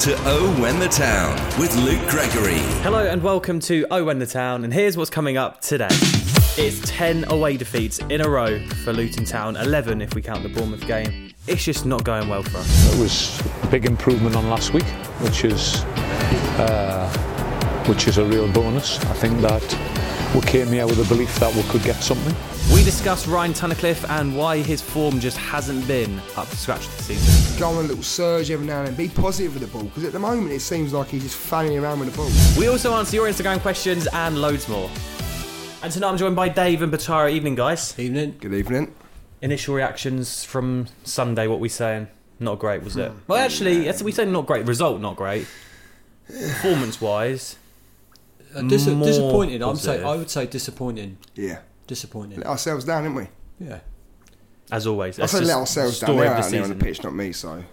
To Oh When the Town with Luke Gregory. Hello and welcome to Oh When the Town, and here's what's coming up today. It's 10 away defeats in a row for Luton Town, 11 if we count the Bournemouth game. It's just not going well for us. It was a big improvement on last week, which is uh, which is a real bonus. I think that we came here with the belief that we could get something. We discuss Ryan Tunnicliffe and why his form just hasn't been up to scratch this season. Go on a little surge every now and then. Be positive with the ball because at the moment it seems like he's just fanning around with the ball. We also answer your Instagram questions and loads more. And tonight I'm joined by Dave and Batara. Evening, guys. Evening. Good evening. Initial reactions from Sunday, what we saying? Not great, was it? Well, actually, yes, we say not great. Result, not great. Performance wise, Uh, dis- More disappointed. I'm positive. say I would say disappointing. Yeah. Disappointing. Let ourselves down, didn't we? Yeah. as always. I said let ourselves down. story They're of the out there on the season. pitch, not me, so.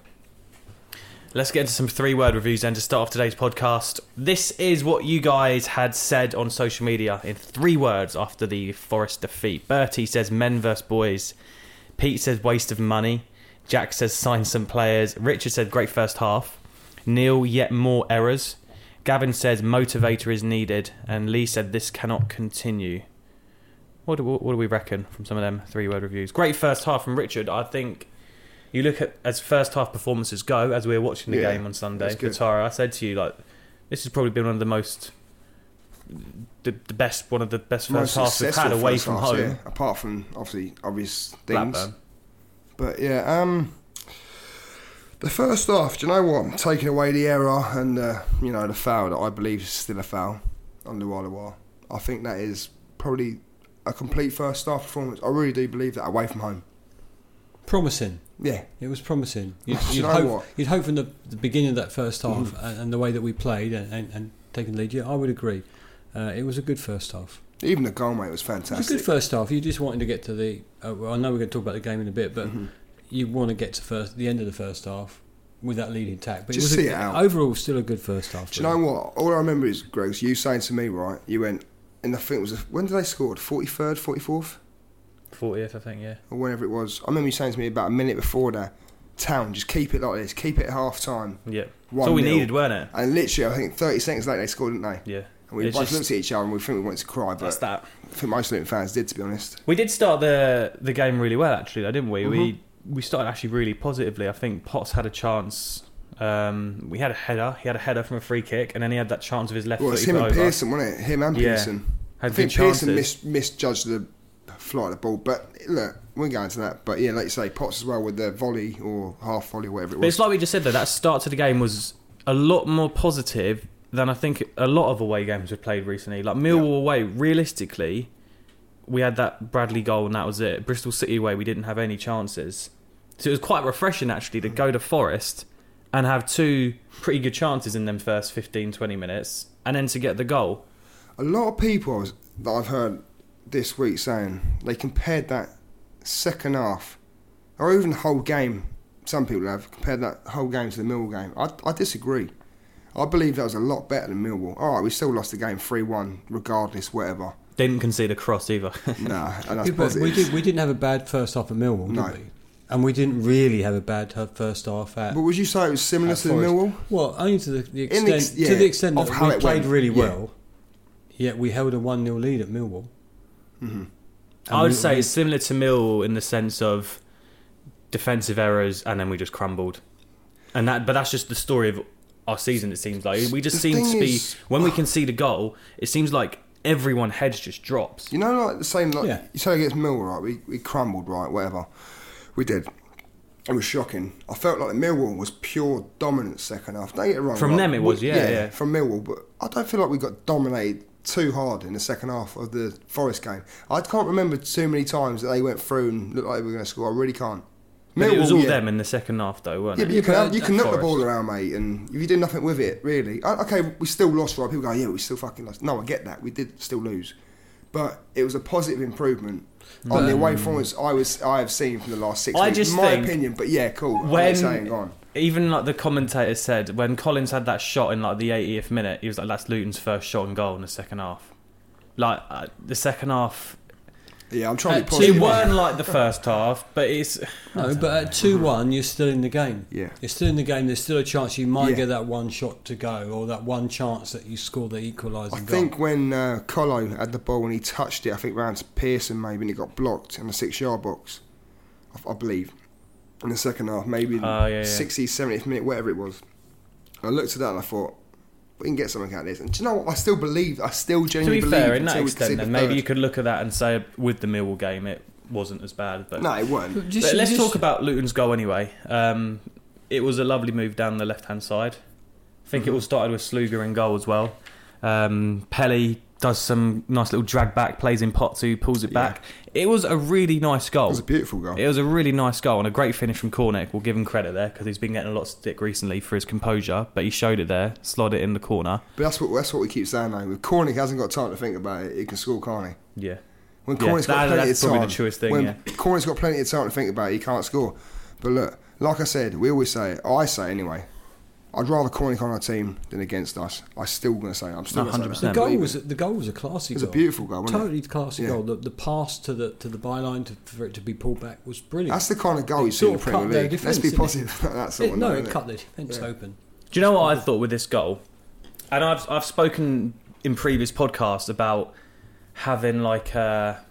Let's get into some three word reviews then to start off today's podcast. This is what you guys had said on social media in three words after the Forest defeat. Bertie says men versus boys. Pete says waste of money. Jack says sign some players. Richard said great first half. Neil, yet more errors. Gavin says motivator is needed. And Lee said this cannot continue. What do, what do we reckon from some of them three word reviews? Great first half from Richard. I think you look at as first half performances go, as we were watching the Yeah, game on Sunday. Katara, I said to you like this has probably been one of the most the, the best one of the best first halves we've had away from halves, home. yeah, apart from obviously obvious things. Blackburn. But yeah, um, the first half. Do you know what? Taking away the error and uh, you know the foul that I believe is still a foul on LuaLua. I think that is probably a complete first half performance. I really do believe that away from home. Promising. Yeah, It was promising. You'd, you you'd, hope, what? Mm. you'd hope from the, the beginning of that first half and, and the way that we played and, and, and taking the lead. Yeah, I would agree. Uh, it was a good first half. even the goal mate was It was a fantastic. good first half. You just wanted to get to the. Uh, well, I know we're going to talk about the game in a bit, but Mm-hmm. you want to get to first the end of the first half with that lead intact. But Just it was see a, it out. overall still a good first half. Do you know what? All I remember is Greg, you saying to me, right? You went, and I think it was when did they score? Forty third, forty fourth, Fortieth, I think, yeah. or whenever it was. I remember you saying to me about a minute before that. Town, just keep it like this. Keep it at half time. Yeah. That's all we needed, weren't it? And literally, I think 30 seconds later they scored, didn't they? Yeah. And we It's both just- looked at each other and we think we wanted to cry, That's but that. I think most Luton fans did, to be honest. We did start the the game really well, actually, though, didn't we? We Mm-hmm. we started actually really positively. I think Potts had a chance. Um, we had a header. He had a header from a free kick, and then he had that chance of his left Well, foot. it's him and over. Pearson, wasn't it? Him and Yeah. Pearson. Had I think good Pearson mis- misjudged the flight of the ball, but look, we'll go into that. But yeah, like you say, Potts as well with the volley or half volley, whatever it was. But was. it's like we just said though, that start to the game was a lot more positive than I think a lot of away games we've played recently. Like Millwall away, realistically, we had that Bradley goal and that was it. Bristol City away, we didn't have any chances. So it was quite refreshing actually to go to Forest and have two pretty good chances in them first 15, 20 minutes and then to get the goal. A lot of people that I've heard this week saying they compared that second half, or even the whole game. Some people have compared that whole game to the Millwall game. I, I disagree. I believe that was a lot better than Millwall. All right, we still lost the game three one, regardless, whatever. Didn't concede a cross either. no, and that's Yeah, but we, did, we didn't have a bad first half at Millwall, No. did we? And we didn't really have a bad first half at. But would you say it was similar to the Millwall? Well, only to the, the In extent ex- yeah, to the extent of that how we it played went, really yeah. Well. Yet we held a one 0 lead at Millwall. Mm-hmm. I would we- say we- it's similar to Mill in the sense of defensive errors, and then we just crumbled. And that, but that's just the story of our season. It seems like we just seem to be is- when we concede a goal, it seems like everyone heads just drops. You know, like the same, like Yeah. you say against Millwall, right? We, we crumbled, right? Whatever. We did. It was shocking. I felt like Millwall was pure dominance second half. Don't get it wrong. From like, them it was, we- yeah, yeah. From Millwall, but I don't feel like we got dominated too hard in the second half of the Forest game. I can't remember too many times that they went through and looked like they were going to score. I really can't. But it was all yeah. them in the second half, though, weren't Yeah, it? but you can, you can knock the ball around, mate, and if you do nothing with it, really. Okay, we still lost, right? People go, yeah, we still fucking lost. No, I get that. We did still lose. But it was a positive improvement mm. on the mm. away performance I was I have seen from the last six I weeks. just in my think opinion, but yeah, cool. When- saying go on. Even like the commentator said, when Collins had that shot in like the 80th minute, he was like, "That's Luton's first shot and goal in the second half." Like uh, the second half, Yeah, I'm trying to be Uh, it positive. weren't like the first half, but it's No, but at two one, you're still in the game. Yeah. you're still in the game. There's still a chance you might Yeah. get that one shot to go, or that one chance that you score the equaliser. I goal. think when uh, Colo had the ball and he touched it, I think round to Pearson maybe, and it got blocked in the six yard box, I, I believe, in the second half, maybe Oh, yeah, yeah. 60th, 70th minute, whatever it was. I looked at that and I thought, we can get something out of this. And do you know what? I still believe, I still genuinely believe. to genuinely be believe fair, in that extent, then the maybe third. you could look at that and say with the Millwall game, it wasn't as bad. But, No, it weren't. But just- but let's just- talk about Luton's goal anyway. Um, it was a lovely move down the left hand side. I think it Mm-hmm. all started with Sluga in goal as well. Um, Pelly does some nice little drag back, plays in pot two, pulls it back. It was a really nice goal. It was a beautiful goal. It was a really nice goal and a great finish from Cornick. We'll give him credit there because he's been getting a lot of stick recently for his composure, but he showed it there, slid it in the corner. But that's what that's what we keep saying though. With Cornick hasn't got time to think about it, he can score, can't he? Yeah. When Yeah, Cornick's got that- plenty that's of time, probably the truest thing, when yeah. Cornick's got plenty of time to think about it, he can't score. But look, like I said, we always say, it, I say anyway, I'd rather Cornick on our team than against us. I'm still going to say, I'm still No, going to say 100%. that. the goal was the goal was a classy. It was a beautiful goal, wasn't it? Totally classy Yeah. goal. The, the pass to the to the byline to, for it to be pulled back was brilliant. That's the kind of goal you see in the sort of cut Premier their League. Let's be positive about that sort It- of no, note, it cut the defence Yeah. open. Do you know what I thought with this goal? And I've I've spoken in previous podcasts about having like a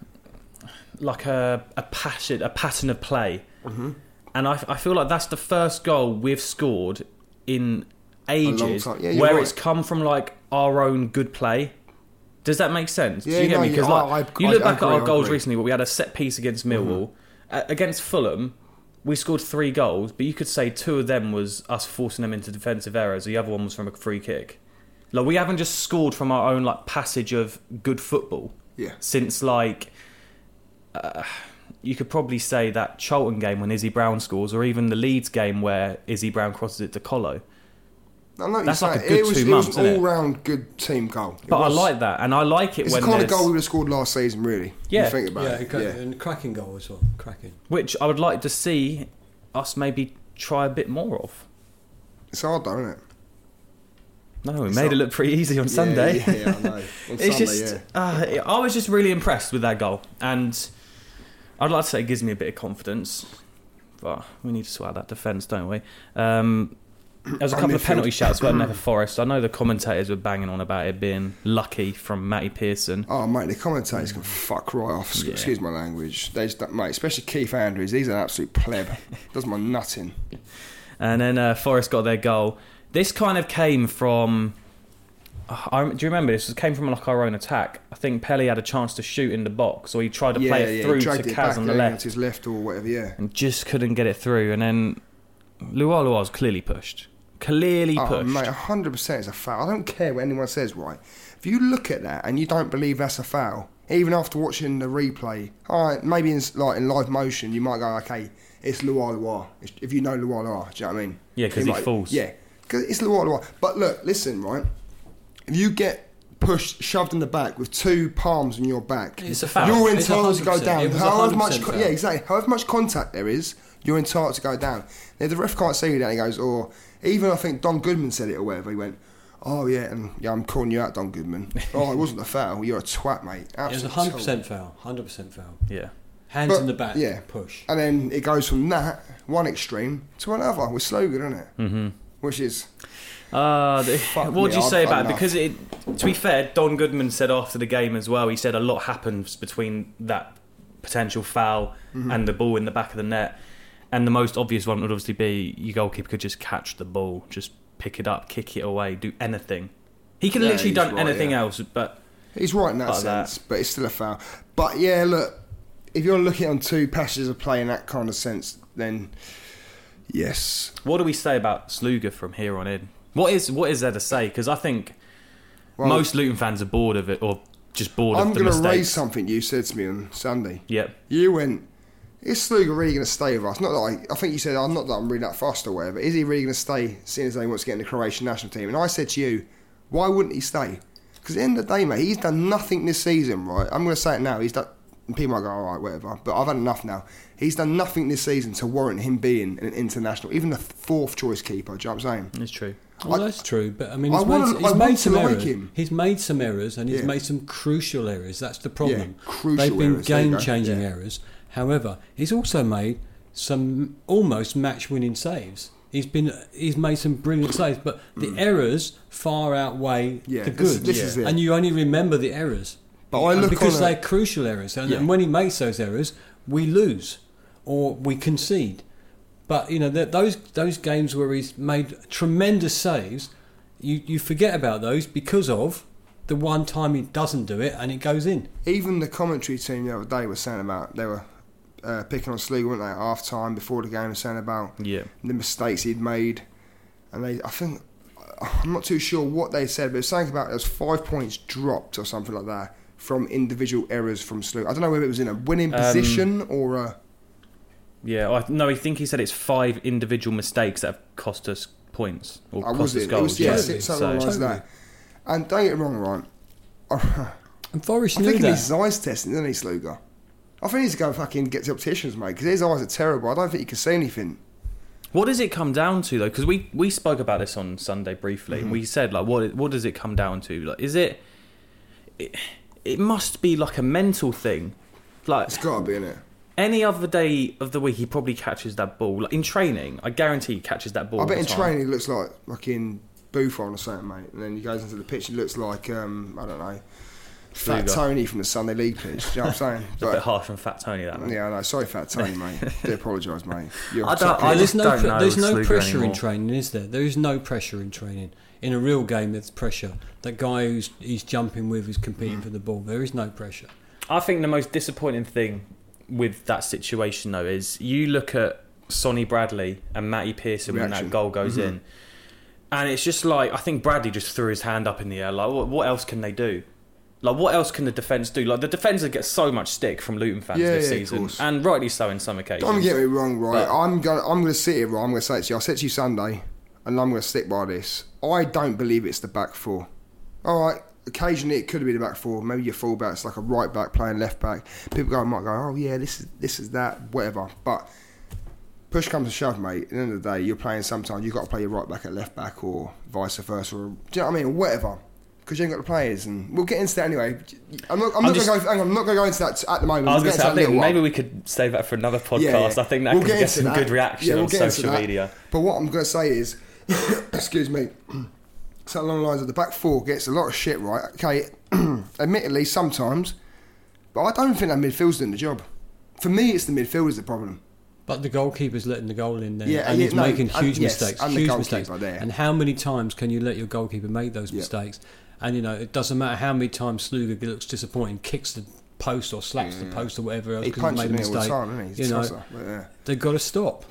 like a a passion a pattern of play, Mm-hmm. and I, I feel like that's the first goal we've scored in ages. Yeah, where right. it's come from like our own good play. Does that make sense? Do Yeah, you get no, me? Because I- like I- you look I back agree, at our I goals recently, where we had a set piece against Millwall. A- against Fulham, we scored three goals, but you could say two of them was us forcing them into defensive errors. The other one was from a free kick. Like we haven't just scored from our own like passage of good football Yeah. since like uh, you could probably say that Charlton game when Izzy Brown scores, or even the Leeds game where Izzy Brown crosses it to Colo. I know That's you're like a good it was, two it months, was an all-round good team goal. It But I like that, and I like it It's when the kind of goal we would have scored last season, really. Yeah. You think about Yeah, it. it yeah. and cracking goal as well. Cracking. which I would like to see us maybe try a bit more of. It's hard, though, isn't it? No, we It's made not- it look pretty easy on Sunday. Yeah, yeah, I know. On it's Sunday, just, yeah. uh, I was just really impressed with that goal, and I'd like to say it gives me a bit of confidence. But we need to sort out that defence, don't we? Um, there was a couple of penalty shouts, weren't there, for Forest? I know the commentators were banging on about it being lucky from Matty Pearson. Oh, mate, the commentators can fuck right off. Yeah. Excuse my language. They just, mate, especially Keith Andrews. He's an absolute pleb. Does my nutting. And then uh, Forest got their goal. This kind of came from. I, do you remember this? It came from like our own attack. I think Pelly had a chance to shoot in the box, or he tried to yeah, play yeah, it he through to it Kaz on the left. his left or whatever. Yeah. and just couldn't get it through. And then LuaLua was clearly pushed. Clearly Oh, pushed. mate, hundred percent is a foul. I don't care what anyone says. Right? If you look at that and you don't believe that's a foul, even after watching the replay, all right, maybe in like in live motion, you might go, okay, it's Luar. If you know Luar, do you know what I mean? Yeah, 'cause You he might- falls. Yeah, because it's Luar. But look, listen, right? If you get pushed, shoved in the back with two palms on your back, It's a foul. You're entitled to go 100%. down. It was However 100% much, foul. yeah, exactly. However much contact there is, you're entitled to go down. Now, the ref can't see that. He goes, or even I think Don Goodman said it or whatever. He went, "Oh yeah, and yeah, I'm calling you out, Don Goodman. oh, it wasn't a foul. You're a twat, mate. It was a hundred percent foul. Hundred percent foul. yeah. Hands But, in the back. yeah. Push. And then it goes from that one extreme to another with slogan, isn't it? Mm-hmm. Which is Uh, Fuck what do you say about it? Because it, to be fair, Don Goodman said after the game as well. He said a lot happens between that potential foul Mm-hmm. and the ball in the back of the net. And the most obvious one would obviously be your goalkeeper could just catch the ball, just pick it up, kick it away, do anything. He could Yeah, literally done right, anything yeah. else, but he's right in that Like that. sense, but it's still a foul. But yeah, look, if you're looking on two passages of play in that kind of sense, then yes, What do we say about Sluga from here on in? What is what is there to say? Because I think Well, most Luton fans are bored of it, or just bored I'm of the going to raise something you said to me on Sunday. Yep. You went, is Sluga really going to stay with us? Not that I, I think you said I'm not that I'm really that fast or whatever. Is he really going to stay, seeing as he wants to get in the Croatian national team? And I said to you, why wouldn't he stay? Because at the end of the day, mate, he's done nothing this season, right? I'm going to say it now. He's done. People might go, all right, whatever. But I've had enough now. He's done nothing this season to warrant him being an international, even a fourth choice keeper. Do you know what I'm saying? It's true. Well, I- that's true, but I mean, I he's wanna- made, I he's made some errors. He's made some errors, and he's Yeah. made some crucial errors. That's the problem. crucial They've been errors, there you go, game-changing yeah. errors. However, he's also made some almost match-winning saves. He's been he's made some brilliant saves, but the errors far outweigh Mm. Yeah, the this- good. this is it. and you only remember the errors. But I look because they're crucial errors, and, Yeah. and when he makes those errors, we lose or we concede. But you know th those those games where he's made tremendous saves, you you forget about those because of the one time he doesn't do it and it goes in. Even the commentary team the other day was saying about they were uh, picking on Sluga, weren't they? At half time before the game, and saying about Yeah. the mistakes he'd made, and they, I think, I'm not too sure what they said, but it was something about there was five points dropped or something like that from individual errors from Sluga. I don't know whether it was in a winning Um, position or a. Yeah. I, no, I think he said it's five individual mistakes that have cost us points or I cost was us it? It goals. was yeah, Totally. six something along the lines of Totally. that. And don't get me wrong, right? I And Forest think knew he that. needs his eyes testing, doesn't he, Sluga? I think he needs to go fucking get to opticians, mate, because his eyes are terrible. I don't think he can see anything. What does it come down to though? Because we, we spoke about this on Sunday briefly, and we Mm-hmm. said like, what what does it come down to? Like, is it? It, it must be like a mental thing. Like It's got to be in it. Any other day of the week, he probably catches that ball. Like in training, I guarantee he catches that ball. I bet in time. training he looks like fucking Buffon or something, mate. And then he goes into the pitch and looks like um, I don't know, Fat Tony from the Sunday League pitch. Do you know what I'm saying? It's a bit harsh on Fat Tony. That man. yeah, I know. Sorry, Fat Tony, mate. do apologise, mate. You're I a don't- I there's no don't know there's no pressure anymore. in training, is there? There is no pressure in training. In a real game, there's pressure. That guy who's he's jumping with is Mm. competing for the ball. There is no pressure. I think the most disappointing thing with that situation though is you look at Sonny Bradley and Matty Pearson when that goal goes mm-hmm. in, and it's just like I think Bradley just threw his hand up in the air. Like, what, what else can they do? Like, what else can the defence do? Like, the defence get so much stick from Luton fans Yeah, this yeah, season, and rightly so in some occasions. Don't get me wrong, right? But- I'm going. I'm going to sit here. Right? I'm going to say it to you. I said to you Sunday, and I'm going to stick by this. I don't believe it's the back four. All right. Occasionally, it could be the back four. Maybe your full fullback's like a right back playing left back. People go might go, oh yeah, this is this is that, whatever. But push comes to shove, mate. At the end of the day, you're playing. Sometimes you've got to play your right back at left back, or vice versa. Or, do you know what I mean? Whatever. Because you ain't got the players, and we'll get into that anyway. I'm not. I'm, I'm not just- going to go. I'm not going to go into that at the moment. I was going to say, I into that in a think maybe we could save that for another podcast. Yeah, yeah. I think that We'll could get get some that. good reaction Yeah, we'll on social media. But what I'm going to say is, excuse me, something along the lines of the back four gets a lot of shit right. Okay, admittedly sometimes, but I don't think that midfield's doing the job. For me, it's the midfielders the problem. But the goalkeeper's letting the goal in there, Yeah, and he's no, making and- huge yes, mistakes. and huge goalkeeper mistakes. there. And how many times can you let your goalkeeper make those Yeah. mistakes? And you know, it doesn't matter how many times Sluga looks disappointing, kicks the post or slaps the post or whatever else because he's made a me all the mistake. time, he? You know, yeah. they've got to stop.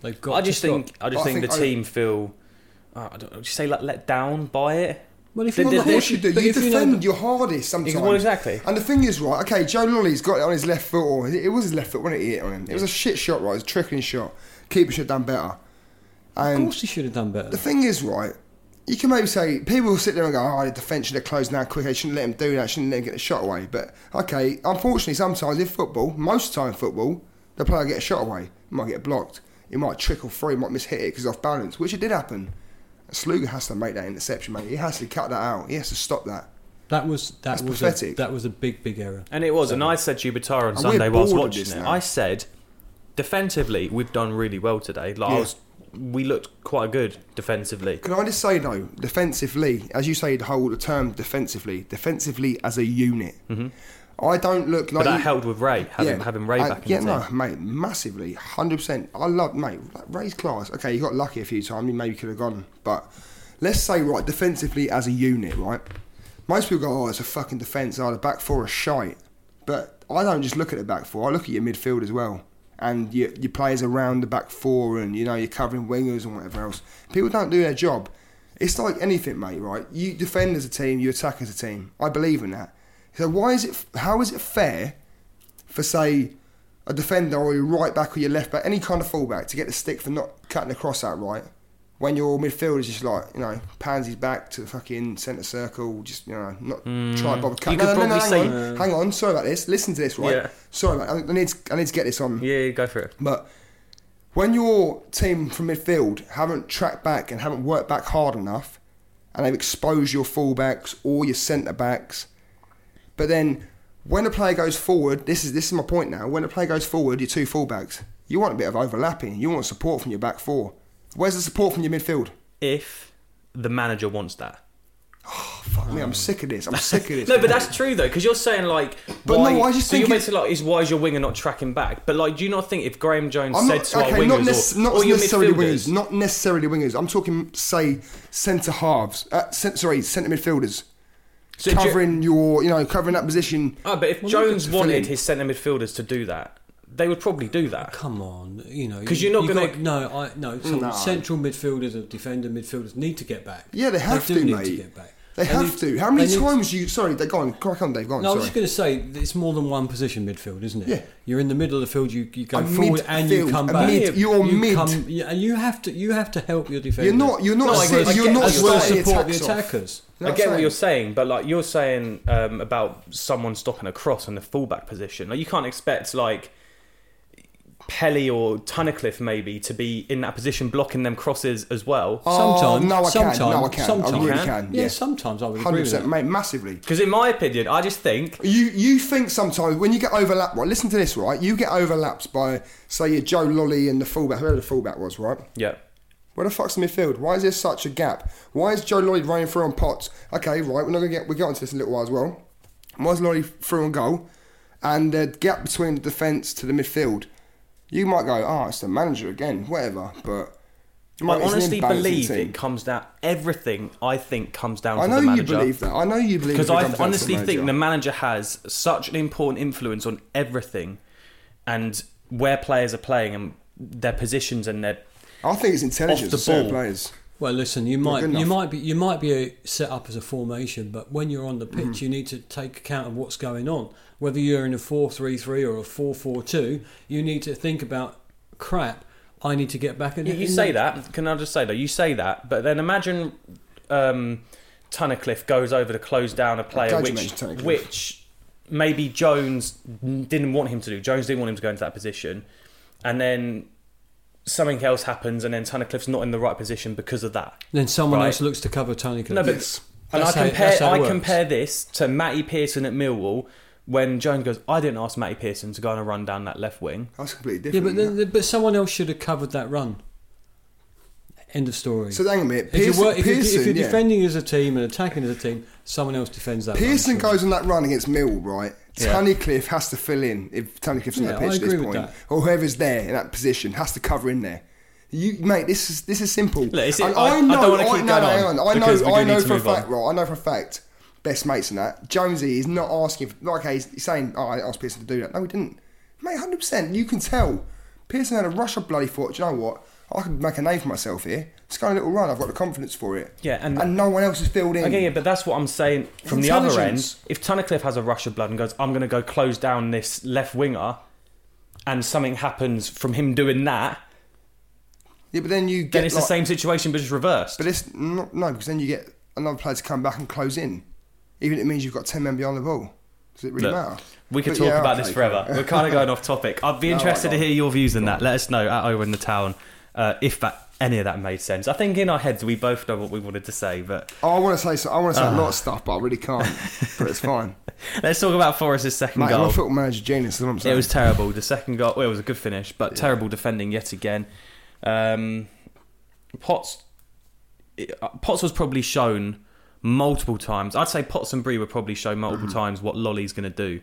They've got. I just to think Stop. I just I think, think the I- team feel. Uh, I don't, would you say like let down by it? Well, if you're they- on Of the course you do. but You know defend your hardest sometimes. Well, exactly. And the thing is, right, okay, Joe Lolley's got it on his left foot, or it was his left foot, wasn't it? He hit on him. It was a shit shot, right? It was a trickling shot. Keeper should have done better. Of course, he should have done better. the thing is, right, you can maybe say, people will sit there and go, oh, the defence should have closed down quick, they shouldn't let him do that, shouldn't let him get the shot away. But, okay, unfortunately, sometimes in football, most of the time in football, the player get a shot away. He might get blocked. He might trickle through, he might miss hit it because off balance, which it did happen. And Sluga has to make that interception, mate. He has to cut that out. He has to stop that. That was that That's was pathetic. A, that was a big big error. And it was, and I said to you, Batara on Sunday we're whilst watching it. now. I said, defensively, we've done really well today. Like I Yeah. was, we looked quite good defensively. Can I just say though, defensively, as you say, the whole the term defensively, defensively as a unit, mm-hmm. I don't look But like that you- helped with Rea, having, having Rea back in yeah, no, mate, massively, hundred percent. I love, mate, Ray's class. Okay, you got lucky a few times. You maybe could have gone, but let's say right defensively as a unit, right. Most people go, oh, it's a fucking defence. Oh, the back four are shite. But I don't just look at the back four. I look at your midfield as well, and your your players around the back four, and you know you're covering wingers and whatever else. People don't do their job. It's like anything, mate. Right? You defend as a team, you attack as a team. I believe in that. So why is it? How is it fair for say a defender or your right back or your left back, any kind of fullback, to get the stick for not cutting the cross out right. When your midfielder's is just like, you know, pansies back to the fucking centre circle, just, you know, not try and hmm. bother cutting. No, no, no, hang on, hang on, sorry about this. Listen to this, right? Yeah. Sorry. I I need, to, I need to get this on. Yeah, go for it. But when your team from midfield haven't tracked back and haven't worked back hard enough, and they've exposed your fullbacks or your centre backs, but then when a player goes forward, this is this is my point now. When a player goes forward, your two fullbacks, you want a bit of overlapping. You want support from your back four. Where's the support from your midfield? If the manager wants that. Oh, Fuck me, I'm sick of this. I'm sick of this. No, but that's true though, because you're saying like, But why, no, I just so think you're basically like, is why is your winger not tracking back? But like, do you not think if Graeme Jones I'm said not, to our okay, not, nec- or, not or necessarily wingers, not necessarily wingers. I'm talking, say, centre halves. Uh, sorry, centre midfielders. So do you- covering your, you know, covering that position. Oh, but if Well, Jones wanted his centre midfielders to do that, they would probably do that. Come on, you know, 'Cause you- you're not you gonna- no, I no. So mm. No. central midfielders or defender midfielders need to get back. Yeah, they have do to, need mate. to get back. They, have need- to. How many they need- times you? Sorry, they go on. Crack on, Dave. Go on. No, I was just going to say it's more than one position midfield, isn't it? Yeah. You're in the middle of the field. You, you go A forward and you come back. mid- you're you mid. Come, and you have to you have to help your defenders. You're not. You're not. No, I sit- get- I you're get- not as well as support the attacks attackers. You know I get what you're saying? saying, but like you're saying um, about someone stopping a cross in the fullback position. Like you can't expect like Pelly or Tunnicliffe maybe to be in that position blocking them crosses as well. Oh, Sometimes, no, I sometimes, can. No, I can. Sometimes. I really Can? can. Yeah, Yeah, sometimes I would agree hundred with that. percent, mate. Massively. Because in my opinion, I just think You you think sometimes when you get overlapped, right? Listen to this, right? You get overlapped by say your Joe Lolley and the fullback, whoever the fullback was, right? yeah. Where the fuck's the midfield? Why is there such a gap? Why is Joe Lloyd running through on Potts? Okay, right, we're not gonna get we'll get onto this in a little while as well. Why is Lloyd through on goal? And the gap between the defence to the midfield. You might go, oh, it's the manager again, whatever, but I honestly the believe team. it comes down. Everything I think comes down I to know the you manager. believe that. I know you believe because I honestly the think the manager. has such an important influence on everything, and where players are playing and their positions and their. I think it's intelligence off the ball. players. Well, listen, you might you might be you might be a, set up as a formation, but when you're on the pitch, Mm-hmm. you need to take account of what's going on. Whether you're in a four-three-three or a four-four-two, you need to think about crap. I need to get back in. You, you in say the- that. Can I just say that you say that, but then imagine um, Tunnicliffe goes over to close down a player which which maybe Jones didn't want him to do. Jones didn't want him to go into that position, and then something else happens, and then Tunnicliffe's not in the right position because of that. Then someone Right. else looks to cover Tony. No, but Yes. and I That's how- compare that's how I works. compare this to Matty Pearson at Millwall when Jones goes, I didn't ask Matty Pearson to go on a run down that left wing. That's completely different. yeah, different. but isn't then, but someone else should have covered that run. End of story. so hang on a minute. if, Pearson, you work, if, you, Pearson, if you're yeah. defending as a team and attacking as a team, someone else defends that. Pearson run, goes on that run against Mill, right? Yeah. Tunnicliffe has to fill in if Tunnicliffe's on Yeah, that pitch I at this point, or whoever's there in that position has to cover in there. You, mate, this is this is simple. Look, it's- And I- I don't wanna keep no, going no, on on. I know, I know for a move on. fact, right? I know for a fact, best mates and that. Jonesy is not asking. For, like, okay, he's he's saying, "Oh, I asked Pearson to do that." No, he didn't. Mate, hundred percent. You can tell. Pearson had a rush of bloody thought. Do you know what? I could make a name for myself here. A little run. I've got the confidence for it. Yeah, and- and no one else is filled in. Okay, yeah, but that's what I'm saying from the other end. If Tunnicliffe has a rush of blood and goes, I'm going to go close down this left winger, and something happens from him doing that, Yeah, but then you get then it's like, the same situation but just reversed. But it's not, no, because then you get another player to come back and close in, even if it means you've got ten men behind the ball. Does it really Look, matter? we could But talk yeah, about okay, this forever. We're kind of going off topic. I'd be No, interested to hear your views on that. Let us know at Owen the Town uh, if that any of that made sense. I think in our heads we both know what we wanted to say, but Oh, I want to say so. I want to say a Ah. lot of stuff, but I really can't. but it's fine. let's talk about Forest's second Mate, I'm goal. a football manager genius. That's what I'm saying. It was terrible. The second goal, well, it was a good finish, but terrible defending yet again. Um, Potts, it- uh, Potts was probably shown multiple times. I'd say Potts and Bree were probably shown multiple Mm-hmm. times what Lolley's going to do.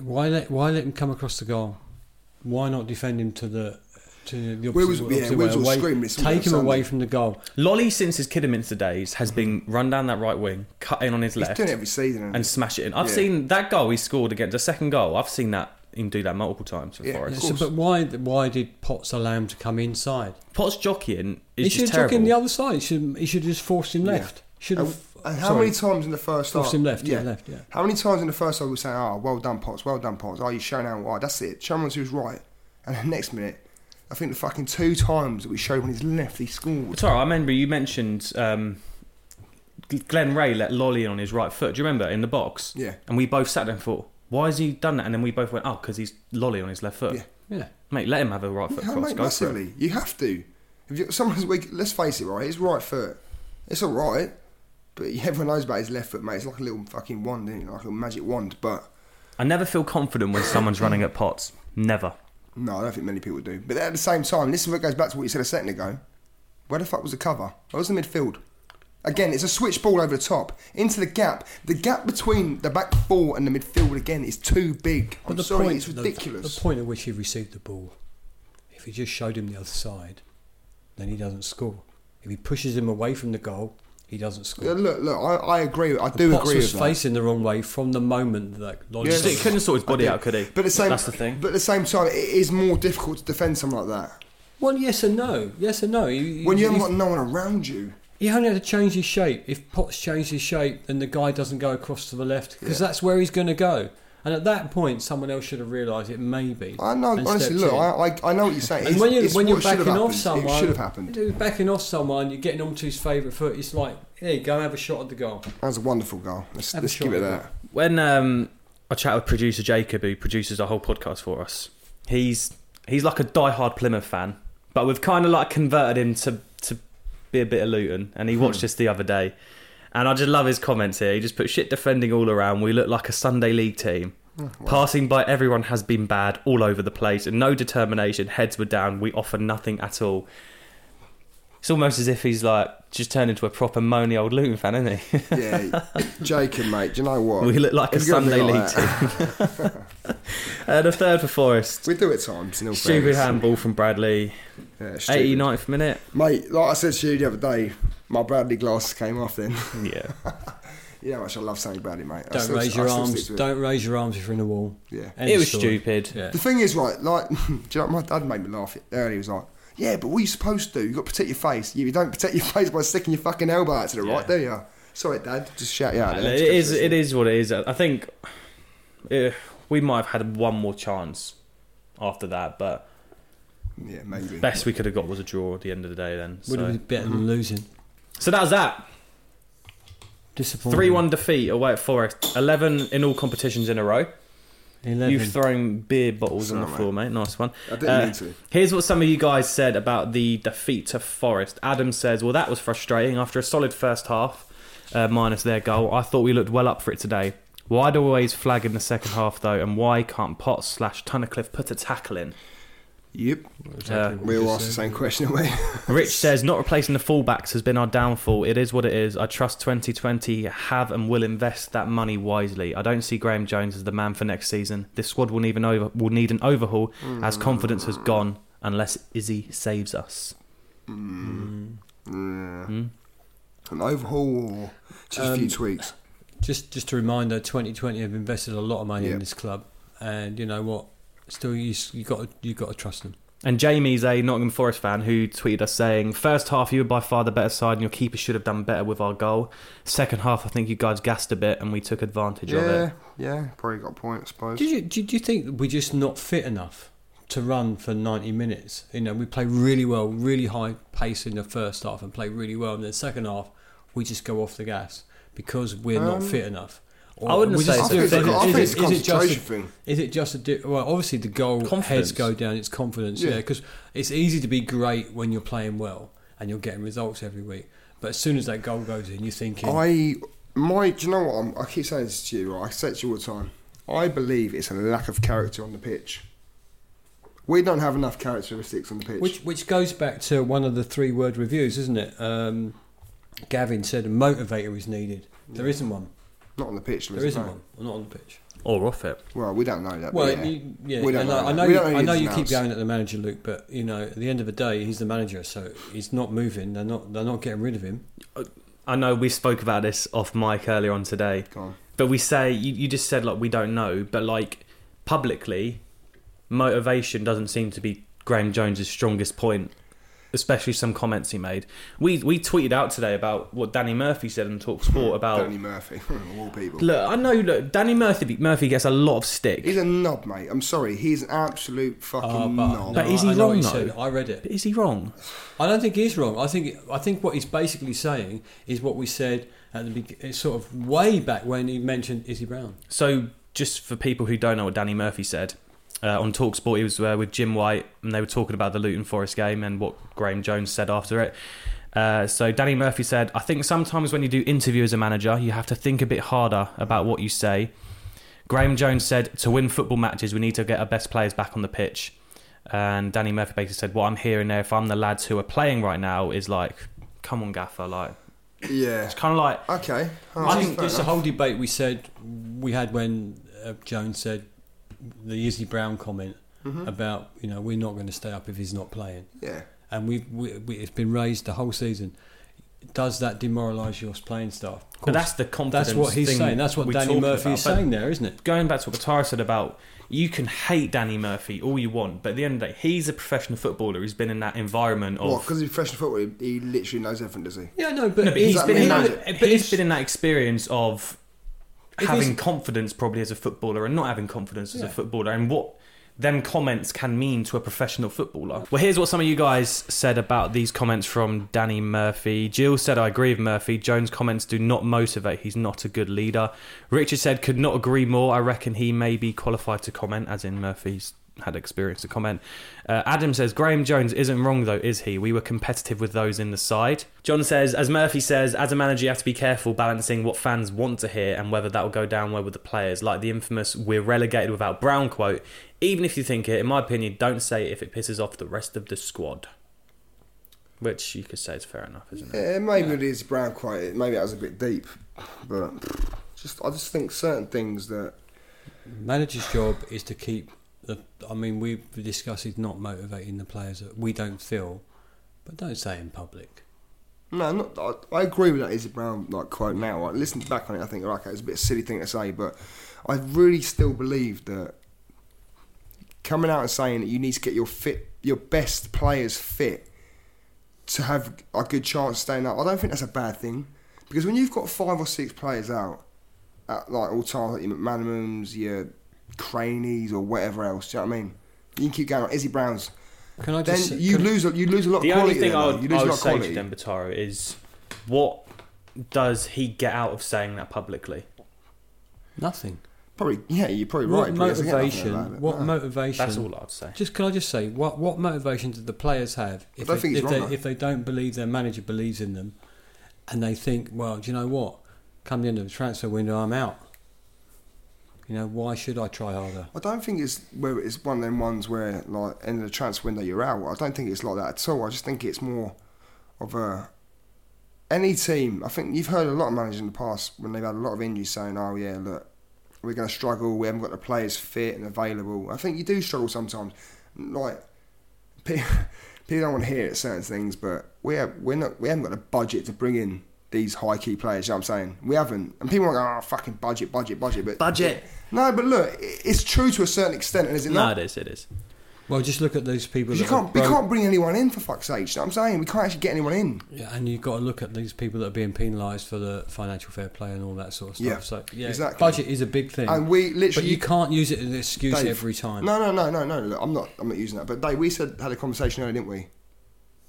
Why let Why let him come across the goal? Why not defend him to the to the opposite, We was- yeah, opposite we way was away? screaming Take him Sunday. away from the goal. Lolley, since his Kidderminster days, has mm. been run down that right wing, cut in on his He's left, doing it every season. and smash it in. I've Yeah. seen that goal he scored against the second goal. I've seen that him do that multiple times for Yeah. Forest. So, but why Why did Potts allow him to come inside? Potts jockeying He should just have took terrible. him the other side. He should He should have just forced him Yeah. left. Should have And how Sorry. many times in the first half? Crossed him left, yeah, left, yeah. How many times in the first half we say, saying, "Oh, well done, Potts, well done, Potts. Oh, you shown out wide. That's it. Show him he was right." And the next minute, I think the fucking two times that we showed when he's left, he scored. Sorry, I remember you mentioned um, Glen Rea let Lolley on his right foot. Do you remember in the box? Yeah. And we both sat there and thought, why has he done that? And then we both went, oh, because he's Lolley on his left foot. Yeah. Yeah. Mate, let him have a right foot Yeah, cross. mate, Go for it. massively. You have to. If you, someone's weak, let's face it, right? His right foot, it's all right, but everyone knows about his left foot, mate. It's like a little fucking wand, isn't it? like a magic wand. But I never feel confident when someone's running at Potts. Never. No, I don't think many people do. But at the same time, this is what goes back to what you said a second ago. Where the fuck was the cover? Where was the midfield? Again, it's a switch ball over the top into the gap. The gap between the back four and the midfield again is too big. I'm the sorry, point, it's the- ridiculous. The, point at which he received the ball, if he just showed him the other side, then he doesn't score. If he pushes him away from the goal, he doesn't score. Yeah, look, look, I, I agree. I do Potts agree was with that. facing the wrong way from the moment that Lolley Yeah, he couldn't sort his body out, could he? But at the same, That's the thing. But at the same time, it is more difficult to defend something like that Well, yes and no. Yes and no. You- when you you- haven't got no one around you. He only had to change his shape. If Potts changed his shape, then the guy doesn't go across to the left because Yeah. that's where he's going to go. And at that point, someone else should have realised it may I know, honestly. Look. I, I, I know what you're saying. And It's- when, you, it's when you're backing off happened. someone, it should have happened. You're backing off someone, you're getting onto his favourite foot. It's like, hey, go have a shot at the goal. That was a wonderful goal. Let's, let's give it at that. When um, I chat with producer Jacob, who produces our whole podcast for us, he's he's like a die-hard Plymouth fan, but we've kind of like converted him to to be a bit of Luton, and he watched this the other day, and I just love his comments here. He just put shit defending all around. We look like a Sunday league team. Mm, Passing by everyone has been bad all over the place, and no determination. Heads were down. We offer nothing at all. It's almost as if he's like just turned into a proper moany old Luton fan, isn't he? Yeah, Jacob, mate. Do you know what? We look like a If you're Sunday be league team. Uh, and a third for Forest. We do it at times. In all Stupid fairness. handball from Bradley. Yeah, stupid. 89th minute. Mate, like I said to you the other day, my Bradley glasses came off. Then Yeah. you know how much I love saying about Bradley, mate. Don't still- raise your arms. stick to it. Don't raise your arms if you're in the wall. Yeah. End it was story. stupid. Yeah. The thing is, right, like, do you know, my dad made me laugh earlier. He was like, yeah, but what are you supposed to do? You've got to protect your face. You don't protect your face by sticking your fucking elbow out to the right, do you? Sorry, Dad. Just shout you out. it there. is. It is what it is. I think eh, we might have had one more chance after that, but Yeah, maybe. best we could have got was a draw at the end of the day. Then, Would have so, been better than losing. so that was that. Disappointing. Three-one defeat away at Forest. Eleven in all competitions in a row. 11. You've thrown beer bottles on the Sorry, floor, mate. Nice one. I didn't Uh, mean to. Here's what some of you guys said about the defeat to Forest. Adam says, "Well, that was frustrating. After a solid first half, uh, minus their goal, I thought we looked well up for it today. Why do we always flag in the second half though? And why can't Potts slash Tunnicliffe put a tackle in?" Yep. Uh, We all asked the same question, haven't we? Rich says, "Not replacing the fullbacks has been our downfall. It is what it is. I trust 2020 have and will invest that money wisely. I don't see Graeme Jones as the man for next season. This squad will need an over will need an overhaul as confidence has gone unless Izzy saves us." An overhaul or just a few Um, tweaks? Just just a reminder, 2020 have invested a lot of money Yeah. in this club, and you know what? Still, you s- you got you got to trust them. And Jamie's a Nottingham Forest fan who tweeted us saying, First half, you were by far the better side, and your keeper should have done better with our goal. Second half, I think you guys gassed a bit, and we took advantage of it. yeah. Yeah. Probably got a point, I suppose. Did you did you think we're just not fit enough to run for 90 minutes? You know, we play really well, really high pace in the first half, and play really well, and then second half we just go off the gas because we're not Um, fit enough. I wouldn't say just it's it's, is it- I is think it- it's is it just a- concentration thing. Is it just a di- well? Obviously, the goal Confidence. heads go down. It's confidence, yeah. Yeah. Because it's easy to be great when you're playing well and you're getting results every week. But as soon as that goal goes in, you're thinking, I, my, do you know what? I'm, I keep saying this to you. Right? I say it to you all the time. I believe it's a lack of character on the pitch. We don't have enough characteristics on the pitch. which which goes back to one of the three word reviews, isn't it? Um, Gavin said a motivator is needed. There isn't one. Not on the pitch. There isn't no. one. Well, not on the pitch. Oh, or off it. Well, we don't know that. Well, but yeah. you, yeah, We I don't know, know I know, you, know I know you keep going at the manager, Luke, but you know, at the end of the day, he's the manager, so he's not moving. They're not. They're not getting rid of him. Uh, I know we spoke about this off mic earlier on today, Go on. but we say, you, you just said, like, we don't know, but, like, publicly, motivation doesn't seem to be Graeme Jones's strongest point. Especially some comments he made. We we tweeted out today about what Danny Murphy said on Talk Sport hmm, about. Danny Murphy, of all people. Look, I know. Look, Danny Murphy Murphy gets a lot of stick. He's a knob, mate. I'm sorry. He's an absolute ah, fucking Oh, knob. But is he I wrong, he though? said. I read it. But is he wrong? I don't think he's wrong. I think I think what he's basically saying is what we said at the beginning, sort of way back when he mentioned Izzy Brown. So, just for people who don't know what Danny Murphy said, uh, on Talksport, he was uh, with Jim White, and they were talking about the Luton Forest game and what Graeme Jones said after it. Uh, so, Danny Murphy said, I think sometimes when you do interview as a manager, you have to think a bit harder about what you say. Graeme Jones said, to win football matches, we need to get our best players back on the pitch. And Danny Murphy basically said, What I'm hearing there, if I'm the lads who are playing right now, is like, come on, Gaffer. Like, Yeah. it's kind of like, Okay. Oh, I think fair it's the whole debate we said we had when uh, Jones said the Izzy Brown comment Mm-hmm. about you know we're not going to stay up if he's not playing, Yeah. and we've we, we, it's been raised the whole season. Does that demoralise your playing staff? Of but that's the confidence. that's what he's thing saying. That's what Danny talking Murphy about. is But- saying there, isn't it? going back to what Batara said about you can hate Danny Murphy all you want, but at the end of the day, he's a professional footballer who's been in that environment of. What? Because he's a professional footballer, he, he literally knows everything, does he? Yeah, no, but, no, but he's that been in that. that- but He's it's- been in that experience of If having confidence, probably as a footballer, and not having confidence as a footballer, and what them comments can mean to a professional footballer. Well, here's what some of you guys said about these comments from Danny Murphy. Jill said, I agree with Murphy. Jones' comments do not motivate. He's not a good leader. Richard said, could not agree more. I reckon he may be qualified to comment, as in Murphy's had experience to comment. Uh, Adam says, Graeme Jones isn't wrong, though, is he? We were competitive with those in the side. John says, as Murphy says, as a manager, you have to be careful balancing what fans want to hear and whether that will go down well with the players. Like the infamous, we're relegated without Brown quote. Even if you think it, in my opinion, don't say it if it pisses off the rest of the squad. Which you could say is fair enough, isn't it? Yeah, maybe it is Brown quite. Maybe that was a bit deep, but just I just think certain things that manager's job is to keep the. I mean, we've discussed he's not motivating the players that we don't feel, but don't say in public. no, not, I, I agree with that Izzy Brown like quote now. I listened back on it. I think okay, it's a bit of a silly thing to say, but I really still believe that coming out and saying that you need to get your fit, your best players fit to have a good chance of staying up. I don't think that's a bad thing because when you've got five or six players out at like all times, like your McManamans, your Cranies, or whatever else. Do you know what I mean? You can keep going. on. Izzy Brown's. Can I Then just? you lose. a- You lose a lot The of only quality. thing there, I though. would, you lose I a would lot of say to quality. them, Bataro, is what does he get out of saying that publicly? Nothing. Probably, yeah, you're probably What right. probably doesn't get nothing motivation? out of it. What No. motivation? That's all I'd say. Just can I just say what what motivation do the players have if they, if, they, wrong, though. if they don't believe their manager believes in them, and they think, well, do you know what? Come the end of the transfer window, I'm out. You know, why should I try harder? I don't think it's where it's one of them ones where like of the transfer window you're out. I don't think it's like that at all. I just think it's more of a any team. I think you've heard a lot of managers in the past when they've had a lot of injuries saying, "Oh yeah, look, we're going to struggle. We haven't got the players fit and available." I think you do struggle sometimes. Like pe- people don't want to hear certain things, but we have we're not we haven't got the budget to bring in these high key players. You know what I'm saying? We haven't, and people are going, "Oh, fucking budget, budget, budget." But Budget. no, but look, it's true to a certain extent, and is it No, not? it is. It is. Well, just look at those people. 'Cause you that are can't, we broke- can't bring anyone in for fuck's sake. You know what I'm saying? We can't actually get anyone in. Yeah, and you've got to look at these people that are being penalised for the financial fair play and all that sort of stuff. Yeah, so yeah, exactly. budget is a big thing, And we literally, but you can't use it as an excuse Dave, every time. No, no, no, no, no. Look, I'm not. I'm not using that. But Dave, we said had a conversation earlier, didn't we?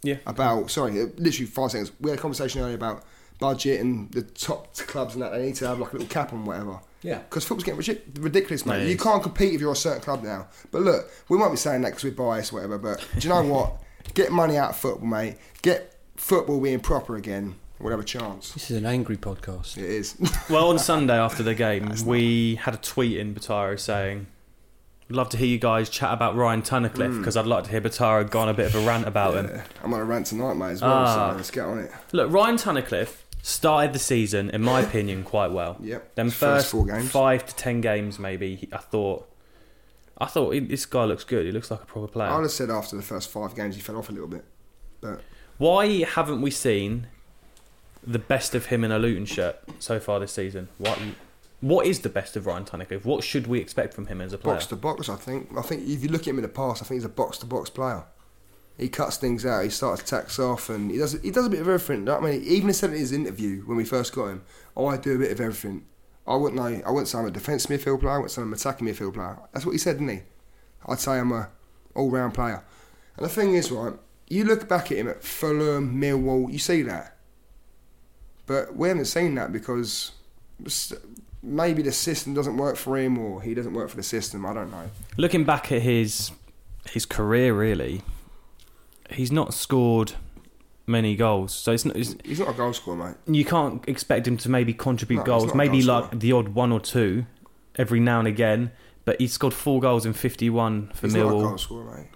Yeah. About sorry, uh, literally five seconds. We had a conversation earlier about budget and the top clubs and that they need to have like a little cap on whatever. Yeah. Because football's getting ridic- ridiculous, mate. No, you can't compete if you're a certain club now. But look, we might be saying that because we're biased, or whatever. But do you know what? Get money out of football, mate. Get football being proper again. We'll have a chance. This is an angry podcast. It is. Well, on Sunday after the game, we had a tweet in Bataro saying, "I'd love to hear you guys chat about Ryan Tunnicliffe because I'd like to hear Bataro go on a bit of a rant about him." I'm on a rant tonight, mate, as well. Ah. So let's get on it. Look, Ryan Tunnicliffe started the season, in my opinion, quite well. Yep. Them first, first four games. five to ten games, maybe. I thought, I thought this guy looks good. He looks like a proper player. I'd have said after the first five games he fell off a little bit. But Why haven't we seen the best of him in a Luton shirt so far this season? What What is the best of Ryan Tunnicliffe? What should we expect from him as a player? box to box, I think. I think if you look at him in the past, I think he's a box to box player. He cuts things out. He starts attacks off, and he does he does a bit of everything. I mean, even said in his interview when we first got him, "Oh, I do a bit of everything." I wouldn't know. I wouldn't say I'm a defence midfield player. I wouldn't say I'm an attacking midfield player. That's what he said, didn't he? I'd say I'm a all round player. And the thing is, right, you look back at him at Fulham, Millwall, you see that. But we haven't seen that because maybe the system doesn't work for him or he doesn't work for the system. I don't know. Looking back at his his career, really, he's not scored many goals. So it's not. It's, He's not a goal scorer, mate. you can't expect him to maybe contribute No, goals. Maybe goal like the odd one or two every now and again. But he scored four goals in fifty-one for He's not a Millwall. goal scorer, mate.